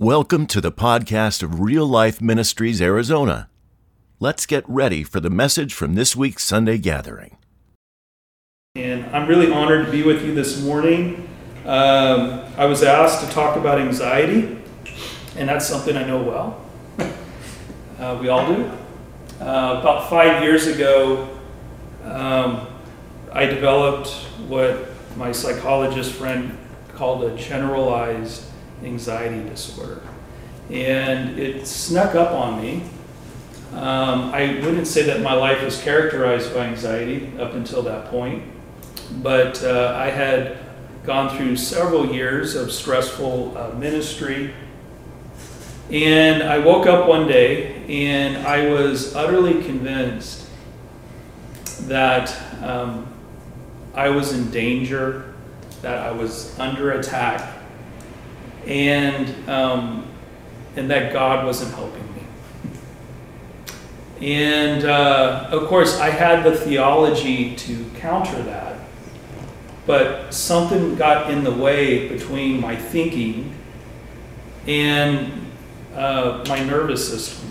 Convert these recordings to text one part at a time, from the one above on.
Welcome to the podcast of Real Life Ministries Arizona. Let's get ready for the message from this week's Sunday gathering. And I'm really honored to be with you this morning. Um, I was asked to talk about anxiety, and that's something I know well. uh, we all do. Uh, about five years ago, um, I developed what my psychologist friend called a generalized anxiety disorder. And it snuck up on me. Um, I wouldn't say that my life was characterized by anxiety up until that point, but uh, I had gone through several years of stressful uh, ministry. And I woke up one day and I was utterly convinced that um, I was in danger, that I was under attack, and um, and that God wasn't helping me. And uh, of course, I had the theology to counter that, but something got in the way between my thinking and uh, my nervous system.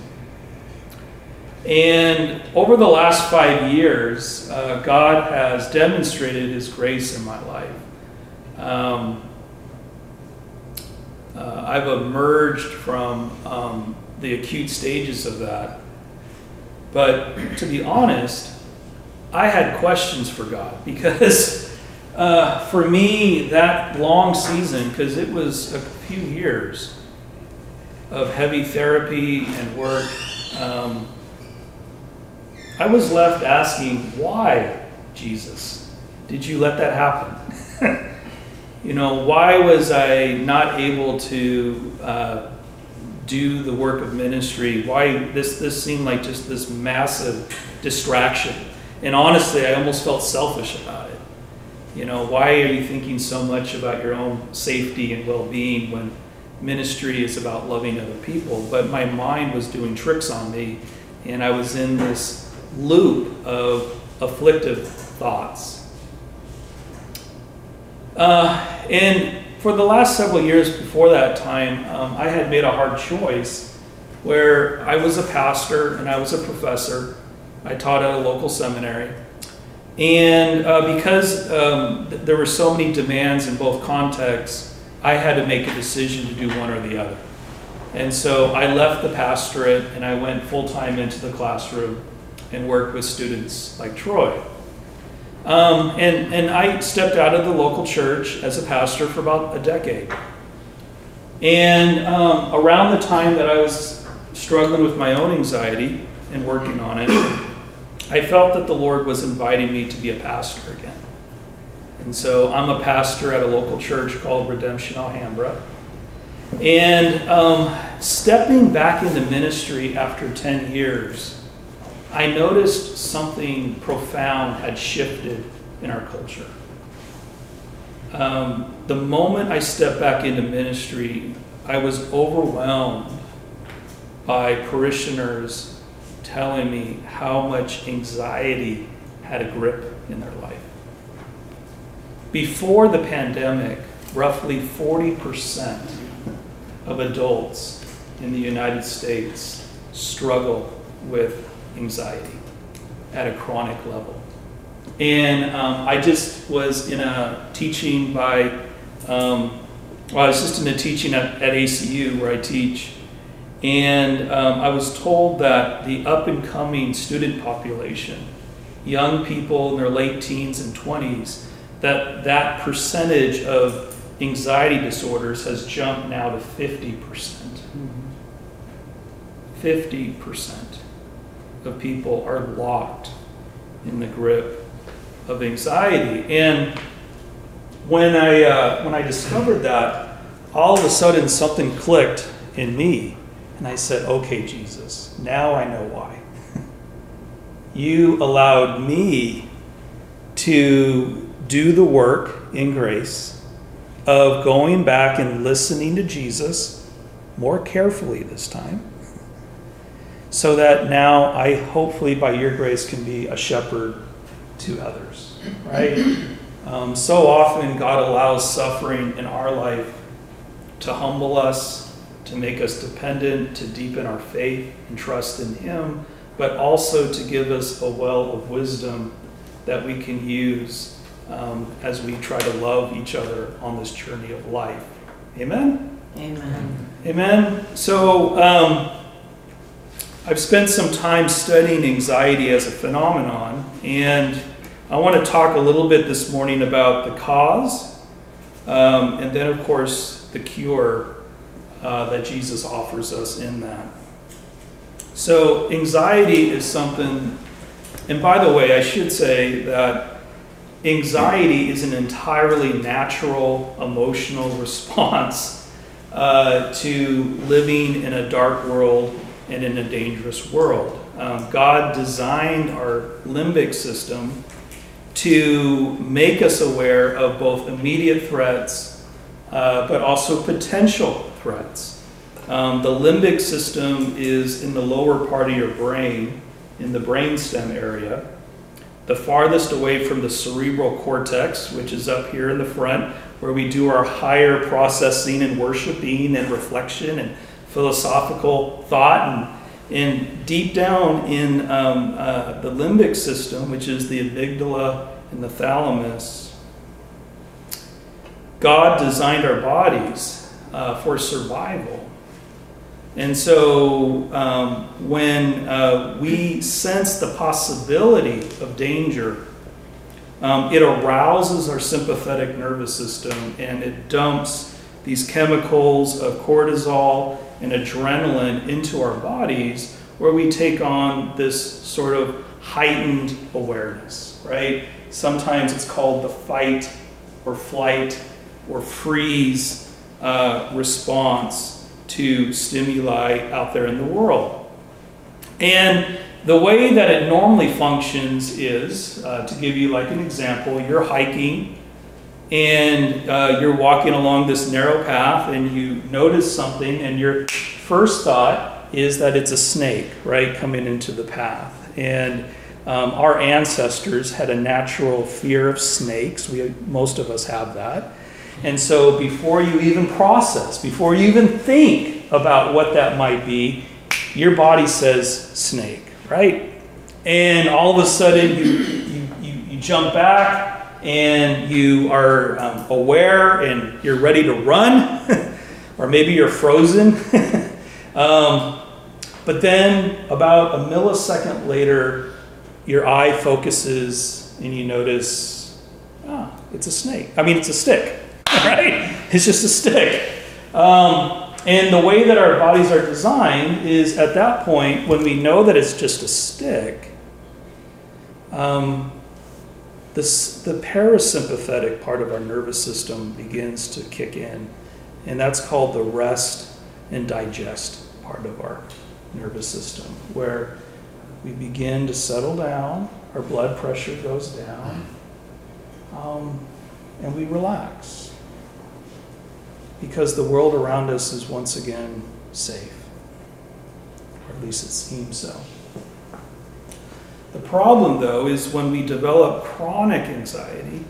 And over the last five years, uh, God has demonstrated His grace in my life. Um, uh, I've emerged from um, the acute stages of that. But to be honest, I had questions for God because uh, for me, that long season, because it was a few years of heavy therapy and work, um, I was left asking, why, Jesus, did you let that happen? you know, why was I not able to uh, do the work of ministry? Why this this seemed like just this massive distraction? And honestly, I almost felt selfish about it. You know, why are you thinking so much about your own safety and well-being when ministry is about loving other people? But my mind was doing tricks on me, and I was in this loop of afflictive thoughts uh, and for the last several years before that time, um, I had made a hard choice where I was a pastor and I was a professor. I taught at a local seminary. And uh, because um, th- there were so many demands in both contexts, I had to make a decision to do one or the other. And so I left the pastorate and I went full time into the classroom and worked with students like Troy. Um, and, and I stepped out of the local church as a pastor for about a decade. And um, around the time that I was struggling with my own anxiety and working on it, I felt that the Lord was inviting me to be a pastor again. And so I'm a pastor at a local church called Redemption Alhambra. And um, stepping back into ministry after 10 years, I noticed something profound had shifted in our culture. Um, the moment I stepped back into ministry, I was overwhelmed by parishioners telling me how much anxiety had a grip in their life. Before the pandemic, roughly 40% of adults in the United States struggle with anxiety at a chronic level. And um, I just was in a teaching by, um, well, I was just in a teaching at, at ACU where I teach. And um, I was told that the up and coming student population, young people in their late teens and 20s, that that percentage of anxiety disorders has jumped now to 50%. 50% of people are locked in the grip of anxiety. And when I, uh, when I discovered that, all of a sudden something clicked in me. And I said, okay, Jesus, now I know why. you allowed me to do the work in grace of going back and listening to Jesus more carefully this time so that now I hopefully, by your grace, can be a shepherd to others, right? Um, so often, God allows suffering in our life to humble us, to make us dependent, to deepen our faith and trust in Him, but also to give us a well of wisdom that we can use um, as we try to love each other on this journey of life. Amen? Amen. Amen. So, um, I've spent some time studying anxiety as a phenomenon, and I want to talk a little bit this morning about the cause, um, and then, of course, the cure uh, that Jesus offers us in that. So, anxiety is something, and by the way, I should say that anxiety is an entirely natural emotional response uh, to living in a dark world and in a dangerous world. Um, God designed our limbic system to make us aware of both immediate threats uh, but also potential threats. Um, the limbic system is in the lower part of your brain, in the brainstem area, the farthest away from the cerebral cortex, which is up here in the front, where we do our higher processing and worshiping and reflection and philosophical thought. And, and deep down in um, uh, the limbic system, which is the amygdala and the thalamus, God designed our bodies uh, for survival. And so um, when uh, we sense the possibility of danger, um, it arouses our sympathetic nervous system and it dumps these chemicals of cortisol and adrenaline into our bodies where we take on this sort of heightened awareness, right? Sometimes it's called the fight or flight or freeze uh, response to stimuli out there in the world. And the way that it normally functions is uh, to give you like an example, you're hiking and uh, you're walking along this narrow path and you notice something, and your first thought is that it's a snake, right, coming into the path. And um, our ancestors had a natural fear of snakes. We, most of us have that. And so before you even process, before you even think about what that might be, your body says snake, right? And all of a sudden you, you, you, you jump back and you are um, aware and you're ready to run, or maybe you're frozen. um, but then about a millisecond later, your eye focuses and you notice, ah, it's a snake. I mean, it's a stick. right? It's just a stick. Um, and the way that our bodies are designed is at that point, when we know that it's just a stick, um, the parasympathetic part of our nervous system begins to kick in. And that's called the rest and digest part of our nervous system, where we begin to settle down, our blood pressure goes down, um, and we relax because the world around us is once again safe, or at least it seems so. The problem, though, is when we develop chronic anxiety,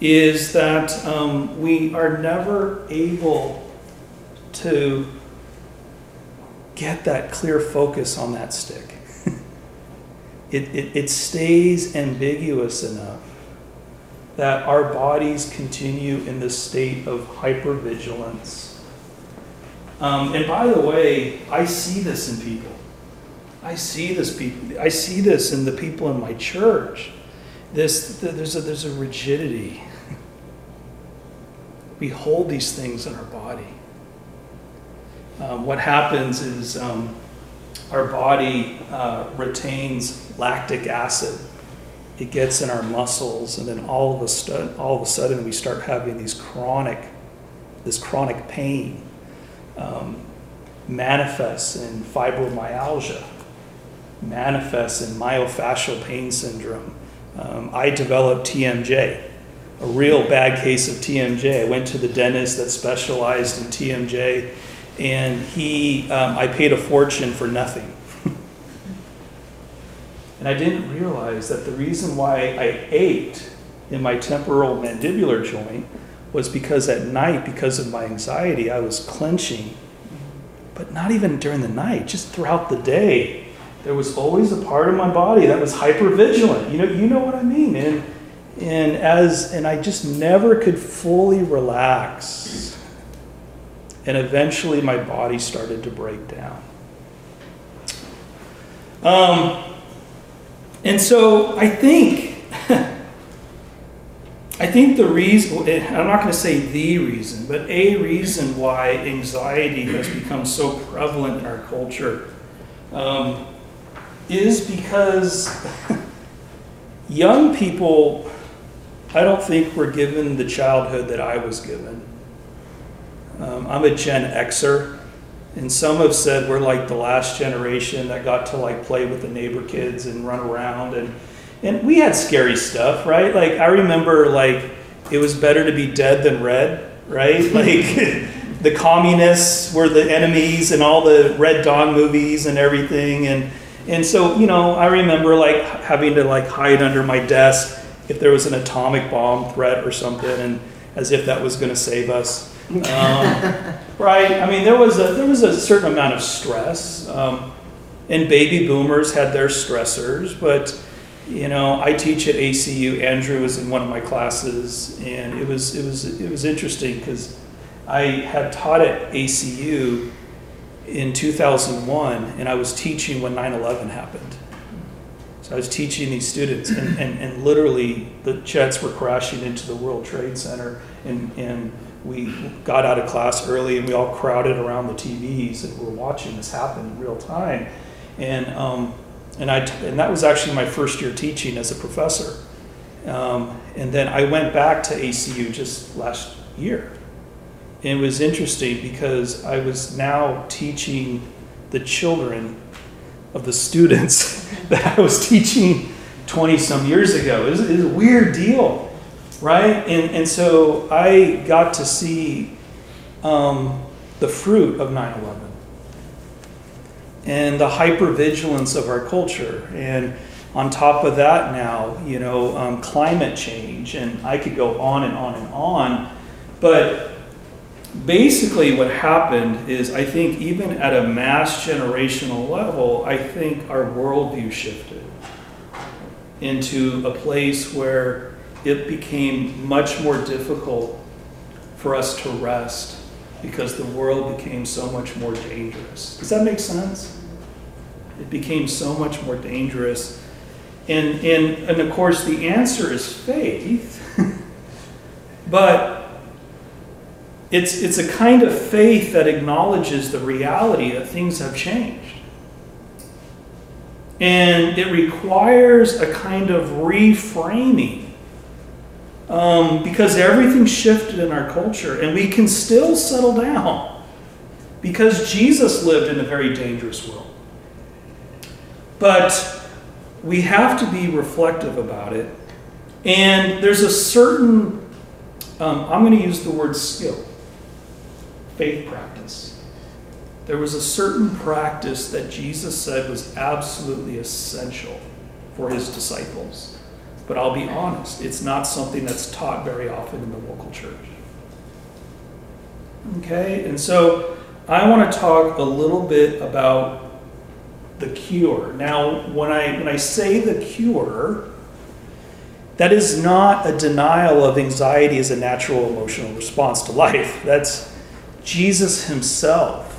is that um, we are never able to get that clear focus on that stick. it, it, it stays ambiguous enough that our bodies continue in this state of hypervigilance. Um, and by the way, I see this in people. I see this people. I see this in the people in my church. This there's a there's a rigidity. We hold these things in our body. Um, what happens is um, our body uh, retains lactic acid it gets in our muscles, and then all of a stu- all of a sudden we start having these chronic, this chronic pain um, manifests in fibromyalgia, manifests in myofascial pain syndrome. Um, I developed TMJ, a real bad case of TMJ. I went to the dentist that specialized in TMJ, and he, um, I paid a fortune for nothing. And I didn't realize that the reason why I ached in my temporal mandibular joint was because at night, because of my anxiety, I was clenching but not even during the night, just throughout the day. There was always a part of my body that was hyper vigilant. You know, you know what I mean. And and as and I just never could fully relax. And eventually my body started to break down. Um, and so I think, I think the reason, I'm not going to say the reason, but a reason why anxiety has become so prevalent in our culture um, is because young people, I don't think were given the childhood that I was given. Um, I'm a Gen Xer. And some have said we're like the last generation that got to like play with the neighbor kids and run around and and we had scary stuff, right? Like I remember like it was better to be dead than red, right? Like the communists were the enemies and all the Red Dawn movies and everything and and so, you know, I remember like having to like hide under my desk if there was an atomic bomb threat or something and as if that was going to save us. Um, right? I mean, there was a there was a certain amount of stress, um, and baby boomers had their stressors. But you know, I teach at ACU. Andrew was in one of my classes, and it was it was it was interesting because I had taught at ACU in 2001, and I was teaching when 9/11 happened. So I was teaching these students, and, and, and literally the jets were crashing into the World Trade Center, and, and we got out of class early and we all crowded around the TVs and we're watching this happen in real time. And, um, and, I t- and that was actually my first year teaching as a professor. Um, and then I went back to ACU just last year. It was interesting because I was now teaching the children of the students that I was teaching 20 some years ago. It was, it was a weird deal right? And, and so I got to see um, the fruit of 9 11 and the hypervigilance of our culture. And on top of that, now, you know, um, climate change, and I could go on and on and on. But basically, what happened is I think, even at a mass generational level, I think our worldview shifted into a place where it became much more difficult for us to rest because the world became so much more dangerous. Does that make sense? It became so much more dangerous. And, and, and of course, the answer is faith, but it's, it's a kind of faith that acknowledges the reality that things have changed. And it requires a kind of reframing um, because everything shifted in our culture and we can still settle down because Jesus lived in a very dangerous world. But we have to be reflective about it. And there's a certain, um, I'm going to use the word skill, faith practice. There was a certain practice that Jesus said was absolutely essential for his disciples. But I'll be honest, it's not something that's taught very often in the local church. Okay, and so I want to talk a little bit about the cure. Now, when I when I say the cure, that is not a denial of anxiety as a natural emotional response to life. That's Jesus himself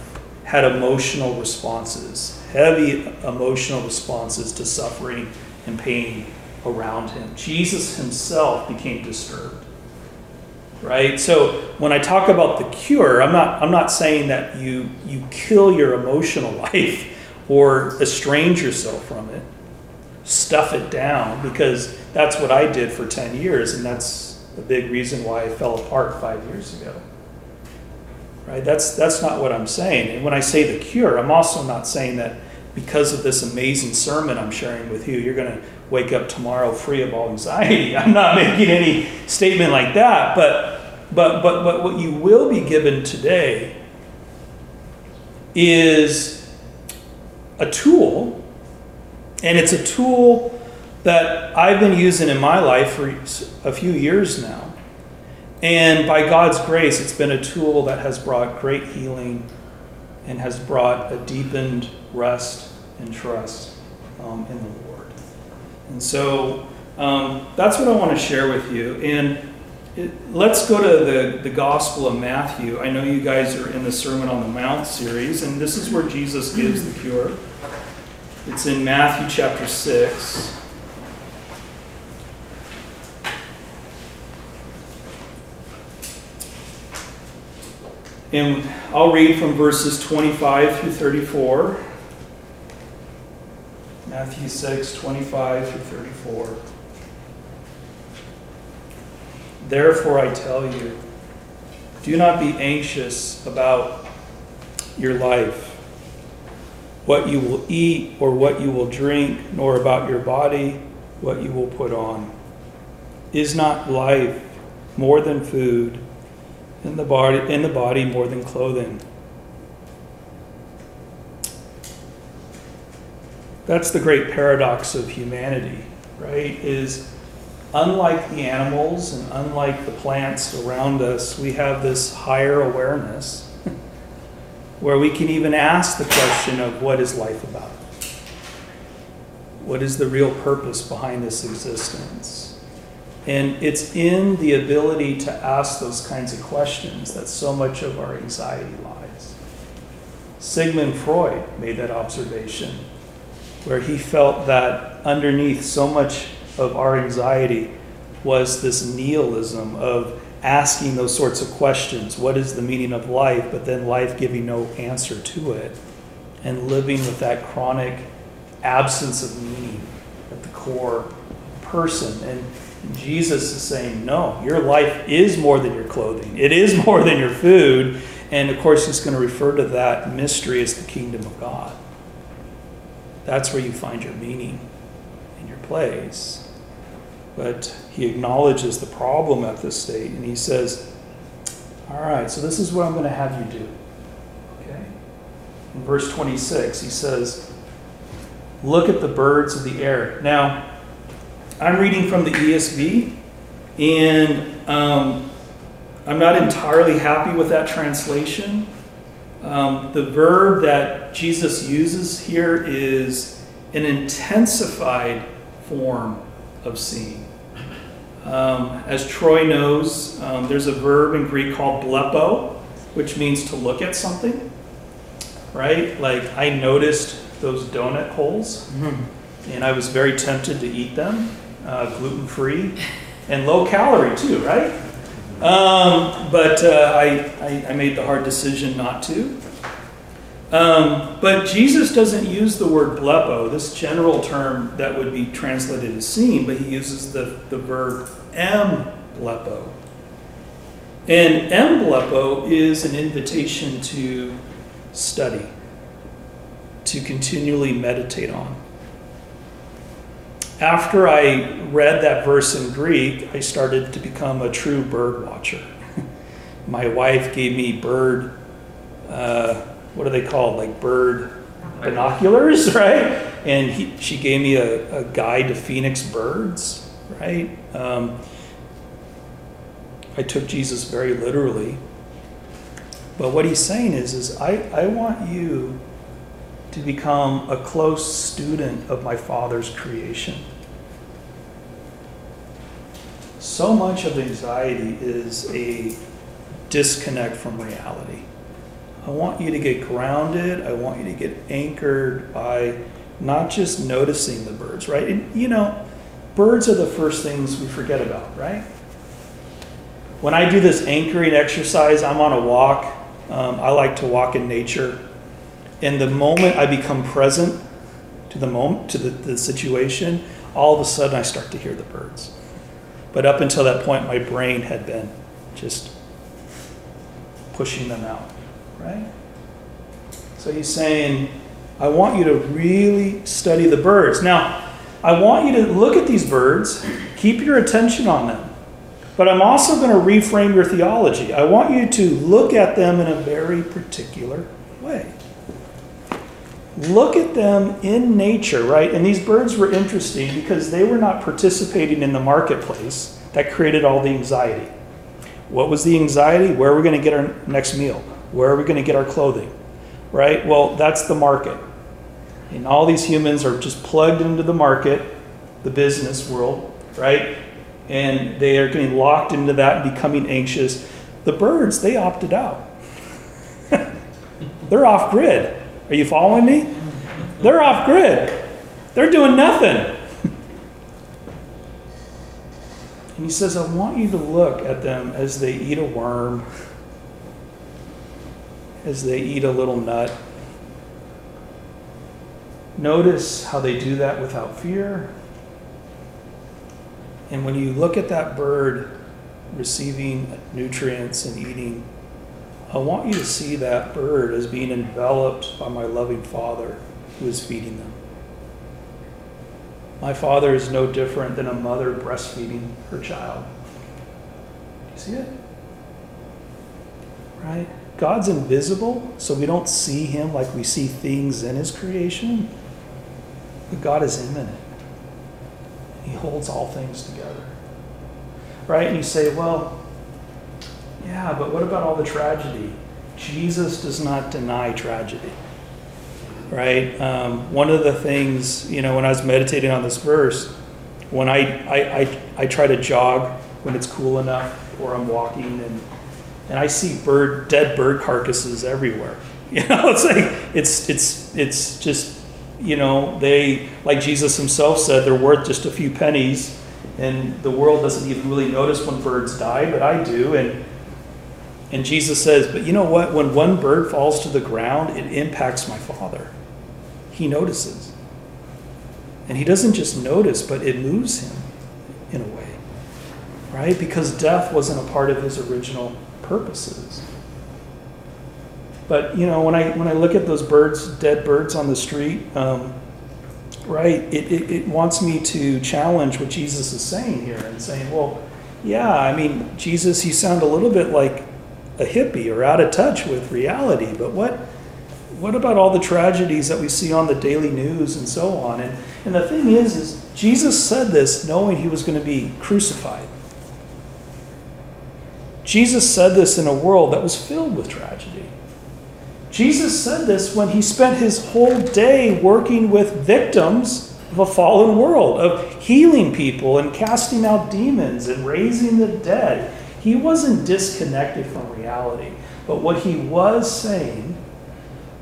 had emotional responses, heavy emotional responses to suffering and pain around him. Jesus himself became disturbed. Right? So when I talk about the cure, I'm not I'm not saying that you you kill your emotional life or estrange yourself from it. Stuff it down because that's what I did for 10 years and that's a big reason why I fell apart 5 years ago. Right? That's that's not what I'm saying. And when I say the cure, I'm also not saying that because of this amazing sermon I'm sharing with you, you're going to wake up tomorrow free of all anxiety. I'm not making any statement like that, but but but but what you will be given today is a tool and it's a tool that I've been using in my life for a few years now. And by God's grace, it's been a tool that has brought great healing and has brought a deepened rest and trust um, in the Lord. And so um, that's what I want to share with you. And it, let's go to the, the Gospel of Matthew. I know you guys are in the Sermon on the Mount series, and this is where Jesus gives the cure. It's in Matthew chapter 6. And I'll read from verses 25 through 34. Matthew 6, 25 through 34. Therefore, I tell you, do not be anxious about your life, what you will eat or what you will drink, nor about your body, what you will put on. Is not life more than food, and the body, in the body more than clothing? That's the great paradox of humanity, right? Is unlike the animals and unlike the plants around us, we have this higher awareness where we can even ask the question of what is life about? What is the real purpose behind this existence? And it's in the ability to ask those kinds of questions that so much of our anxiety lies. Sigmund Freud made that observation, where he felt that underneath so much of our anxiety was this nihilism of asking those sorts of questions. What is the meaning of life? But then life giving no answer to it and living with that chronic absence of meaning at the core person. And jesus is saying no your life is more than your clothing it is more than your food and of course he's going to refer to that mystery as the kingdom of god that's where you find your meaning and your place but he acknowledges the problem at this state and he says, All right, so this is what I'm going to have you do. Okay? In verse 26, he says, Look at the birds of the air. Now, I'm reading from the ESV, and um, I'm not entirely happy with that translation. Um, the verb that Jesus uses here is an intensified form of seeing. Um, as Troy knows, um, there's a verb in Greek called blepo, which means to look at something, right? Like I noticed those donut holes, mm-hmm. and I was very tempted to eat them, uh, gluten free and low calorie too, right? Um, but uh, I, I, I, made the hard decision not to. Um, but Jesus doesn't use the word blepo, this general term that would be translated as seen, but he uses the, the verb emblepo. And emblepo is an invitation to study, to continually meditate on. After I read that verse in Greek, I started to become a true bird watcher. My wife gave me bird. Uh, what are they called? Like bird binoculars, right? And he, she gave me a, a, guide to phoenix birds, right? Um, I took Jesus very literally. But what he's saying is, is I, I want you to become a close student of my Father's creation. So much of anxiety is a disconnect from reality. I want you to get grounded. I want you to get anchored by not just noticing the birds, right? And you know, birds are the first things we forget about, right? When I do this anchoring exercise, I'm on a walk. Um, I like to walk in nature. And the moment I become present to the moment, to the, the situation, all of a sudden I start to hear the birds. But up until that point, my brain had been just pushing them out right? So he's saying, I want you to really study the birds. Now, I want you to look at these birds, keep your attention on them. But I'm also going to reframe your theology. I want you to look at them in a very particular way. Look at them in nature, right? And these birds were interesting because they were not participating in the marketplace that created all the anxiety. What was the anxiety? Where are we going to get our next meal? Where are we going to get our clothing? right? Well, that's the market. And all these humans are just plugged into the market, the business world, right? And they are getting locked into that and becoming anxious. The birds, they opted out. They're off grid. Are you following me? They're off grid. They're doing nothing. And he says, I want you to look at them as they eat a worm, as they eat a little nut. Notice how they do that without fear. And when you look at that bird receiving nutrients and eating, I want you to see that bird as being enveloped by my loving Father who is feeding them. My father is no different than a mother breastfeeding her child. You see it? Right? God's invisible, so we don't see him like we see things in his creation. But God is immanent. He holds all things together. Right? And you say, well, yeah, but what about all the tragedy? Jesus does not deny tragedy right? Um, one of the things, you know, when I was meditating on this verse, when I, I, I, I, try to jog when it's cool enough or I'm walking and, and I see bird, dead bird carcasses everywhere. You know, it's like, it's, it's, it's just, you know, they, like Jesus himself said, they're worth just a few pennies and the world doesn't even really notice when birds die, but I do. And, and Jesus says, but you know what? When one bird falls to the ground, it impacts my Father he notices. And he doesn't just notice, but it moves him in a way, right? Because death wasn't a part of his original purposes. But you know, when I when I look at those birds, dead birds on the street, um, right? It, it, it wants me to challenge what Jesus is saying here and saying, well, yeah, I mean, Jesus, you sound a little bit like a hippie or out of touch with reality, but what what about all the tragedies that we see on the daily news and so on? And, and the thing is, is Jesus said this knowing he was going to be crucified. Jesus said this in a world that was filled with tragedy. Jesus said this when he spent his whole day working with victims of a fallen world, of healing people and casting out demons and raising the dead. He wasn't disconnected from reality. But what he was saying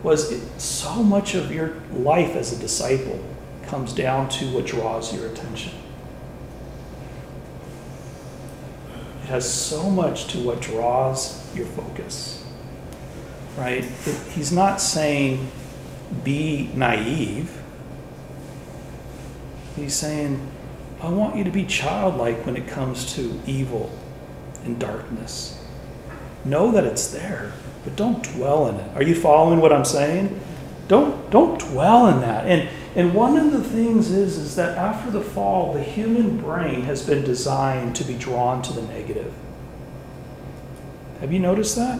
was so much of your life as a disciple comes down to what draws your attention. It has so much to what draws your focus. Right? He's not saying be naive. He's saying, I want you to be childlike when it comes to evil and darkness. Know that it's there but don't dwell in it. Are you following what I'm saying? Don't don't dwell in that. And and one of the things is is that after the fall, the human brain has been designed to be drawn to the negative. Have you noticed that?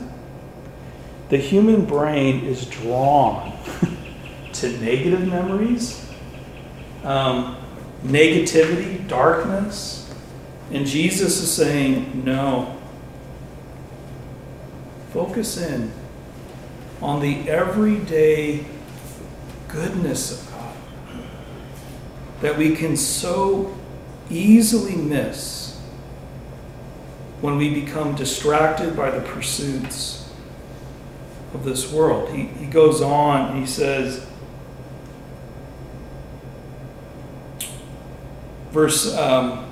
The human brain is drawn to negative memories, um, negativity, darkness. And Jesus is saying, no, Focus in on the everyday goodness of God that we can so easily miss when we become distracted by the pursuits of this world. He, he goes on he says, verse um,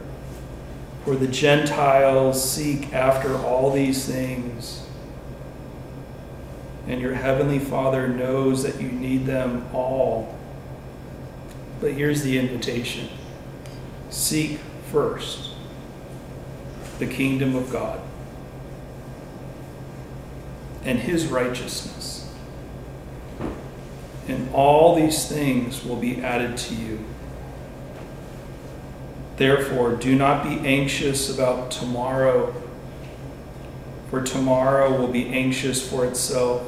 For the Gentiles seek after all these things, and your heavenly Father knows that you need them all. But here's the invitation seek first the kingdom of God and his righteousness, and all these things will be added to you. Therefore, do not be anxious about tomorrow, for tomorrow will be anxious for itself.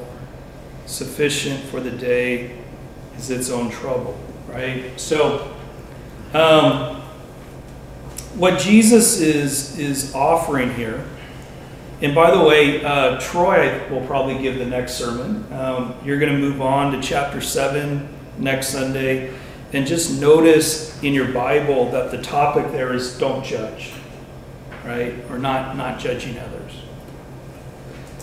Sufficient for the day is its own trouble, right? So, um, what Jesus is is offering here, and by the way, uh, Troy will probably give the next sermon. Um, you're going to move on to chapter seven next Sunday and just notice in your Bible that the topic there is don't judge, right? Or not, not judging others.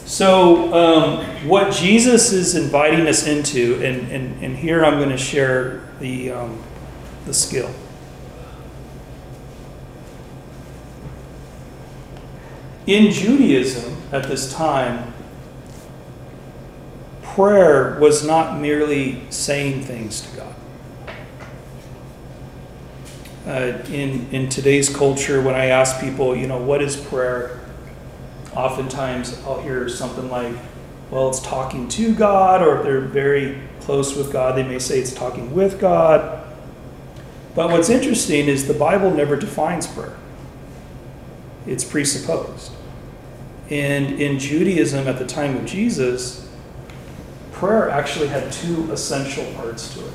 So, um, what Jesus is inviting us into, and, and, and here I'm going to share the, um, the skill. In Judaism at this time, prayer was not merely saying things to God uh, in in today's culture, when I ask people, you know, what is prayer? Oftentimes, I'll hear something like, "Well, it's talking to God," or if they're very close with God, they may say it's talking with God. But what's interesting is the Bible never defines prayer. It's presupposed. And in Judaism at the time of Jesus, prayer actually had two essential parts to it.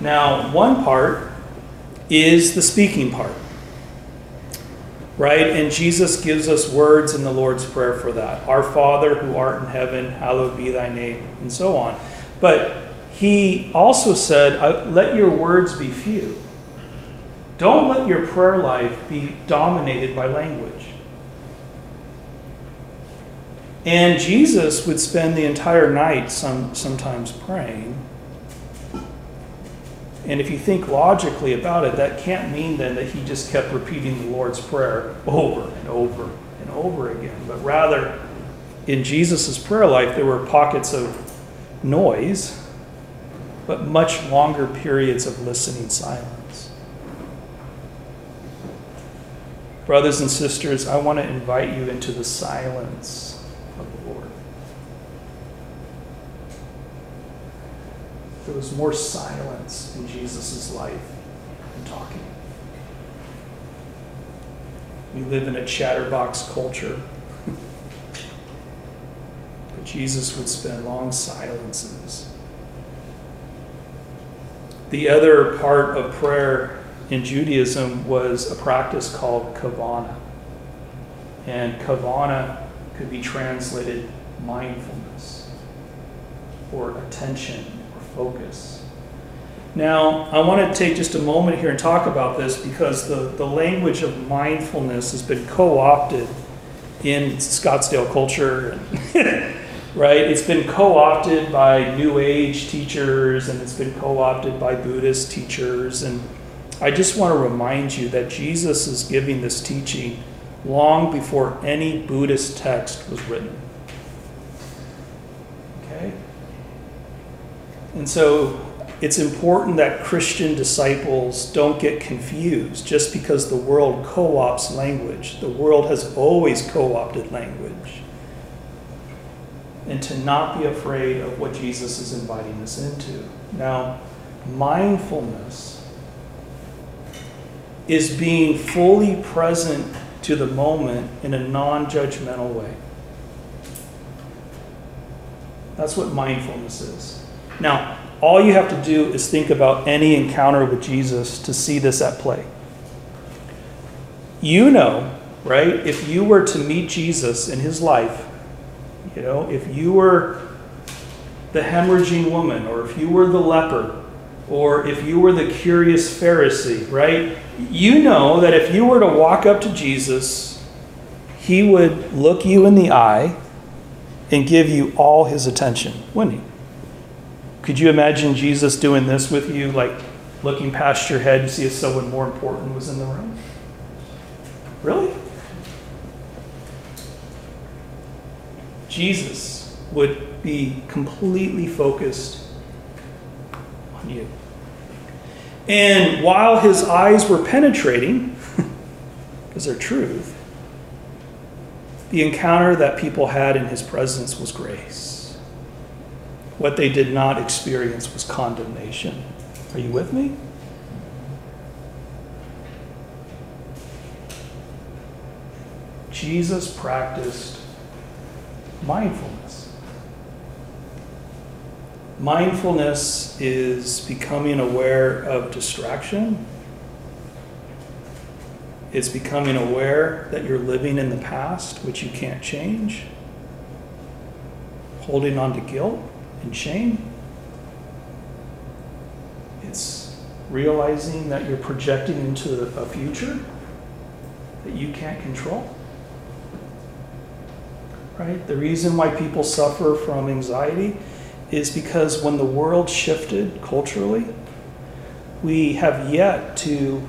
Now, one part is the speaking part. Right? And Jesus gives us words in the Lord's Prayer for that. Our Father who art in heaven, hallowed be thy name, and so on. But he also said, let your words be few. Don't let your prayer life be dominated by language. And Jesus would spend the entire night some, sometimes praying. And if you think logically about it, that can't mean then that he just kept repeating the Lord's Prayer over and over and over again. But rather, in Jesus' prayer life, there were pockets of noise, but much longer periods of listening silence. Brothers and sisters, I want to invite you into the silence There was more silence in Jesus' life than talking. We live in a chatterbox culture. but Jesus would spend long silences. The other part of prayer in Judaism was a practice called kavana. And kavana could be translated mindfulness or attention focus. Now, I want to take just a moment here and talk about this because the, the language of mindfulness has been co opted in Scottsdale culture, right? It's been co opted by New Age teachers and it's been co opted by Buddhist teachers. And I just want to remind you that Jesus is giving this teaching long before any Buddhist text was written. And so it's important that Christian disciples don't get confused just because the world co opts language. The world has always co opted language. And to not be afraid of what Jesus is inviting us into. Now, mindfulness is being fully present to the moment in a non judgmental way. That's what mindfulness is. Now, all you have to do is think about any encounter with Jesus to see this at play. You know, right? If you were to meet Jesus in his life, you know, if you were the hemorrhaging woman, or if you were the leper, or if you were the curious Pharisee, right? You know that if you were to walk up to Jesus, he would look you in the eye and give you all his attention, wouldn't he? Could you imagine Jesus doing this with you, like looking past your head to see if someone more important was in the room? Really? Jesus would be completely focused on you. And while his eyes were penetrating, because they're truth, the encounter that people had in his presence was grace what they did not experience was condemnation. Are you with me? Jesus practiced mindfulness. Mindfulness is becoming aware of distraction. It's becoming aware that you're living in the past, which you can't change, holding on to guilt and shame. It's realizing that you're projecting into a future that you can't control. Right? The reason why people suffer from anxiety is because when the world shifted culturally, we have yet to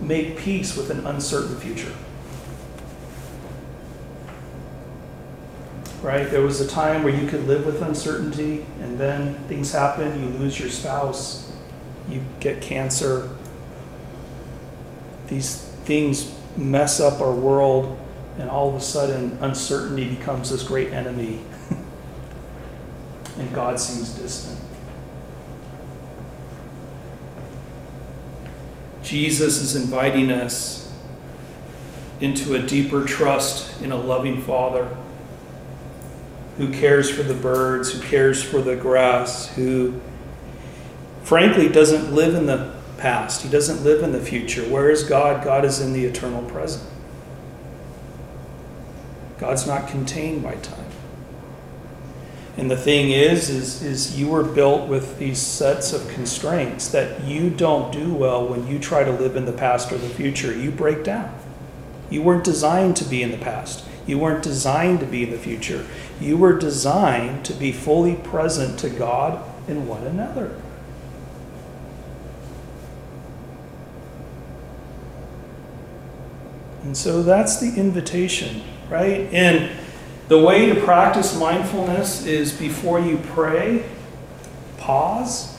make peace with an uncertain future. Right? There was a time where you could live with uncertainty, and then things happen, you lose your spouse, you get cancer. These things mess up our world, and all of a sudden, uncertainty becomes this great enemy, and God seems distant. Jesus is inviting us into a deeper trust in a loving Father who cares for the birds, who cares for the grass, who frankly doesn't live in the past. He doesn't live in the future. Where is God? God is in the eternal present. God's not contained by time. And the thing is, is, is you were built with these sets of constraints that you don't do well when you try to live in the past or the future. You break down. You weren't designed to be in the past. You weren't designed to be in the future. You were designed to be fully present to God and one another. And so that's the invitation, right? And the way to practice mindfulness is before you pray, pause.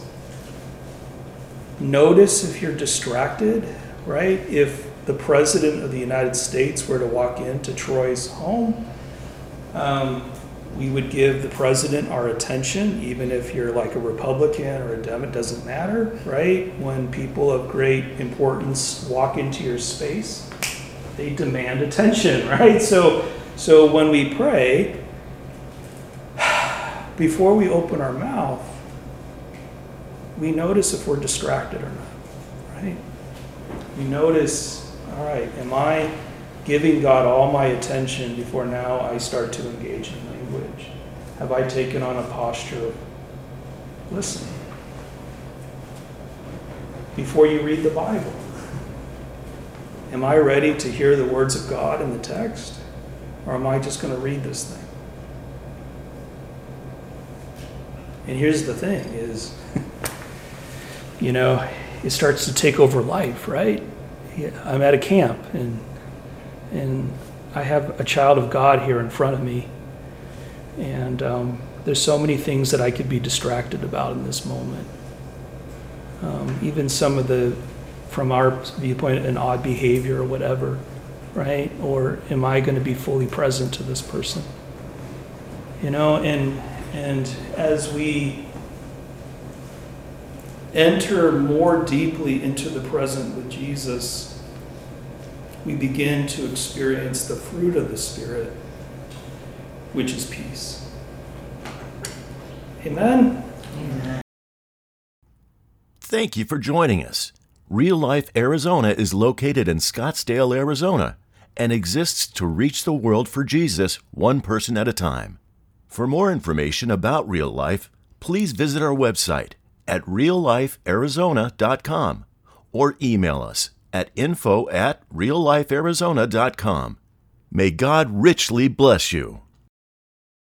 Notice if you're distracted, right? If the President of the United States were to walk into Troy's home, um, we would give the President our attention, even if you're like a Republican or a Democrat, doesn't matter, right? When people of great importance walk into your space, they demand attention, right? So so when we pray, before we open our mouth, we notice if we're distracted or not, right? We notice, all right, am I giving God all my attention before now I start to engage in language? Have I taken on a posture of listening? Before you read the Bible, am I ready to hear the words of God in the text? Or am I just going to read this thing? And here's the thing is, you know, it starts to take over life, right? I'm at a camp and and I have a child of God here in front of me. And um, there's so many things that I could be distracted about in this moment. Um, even some of the, from our viewpoint, an odd behavior or whatever right? Or am I going to be fully present to this person? You know, and and as we enter more deeply into the present with Jesus, we begin to experience the fruit of the Spirit, which is peace. Amen. Amen. Thank you for joining us. Real Life Arizona is located in Scottsdale, Arizona and exists to reach the world for Jesus one person at a time. For more information about real life, please visit our website at reallifearizona.com or email us at info at reallifearizona.com. May God richly bless you.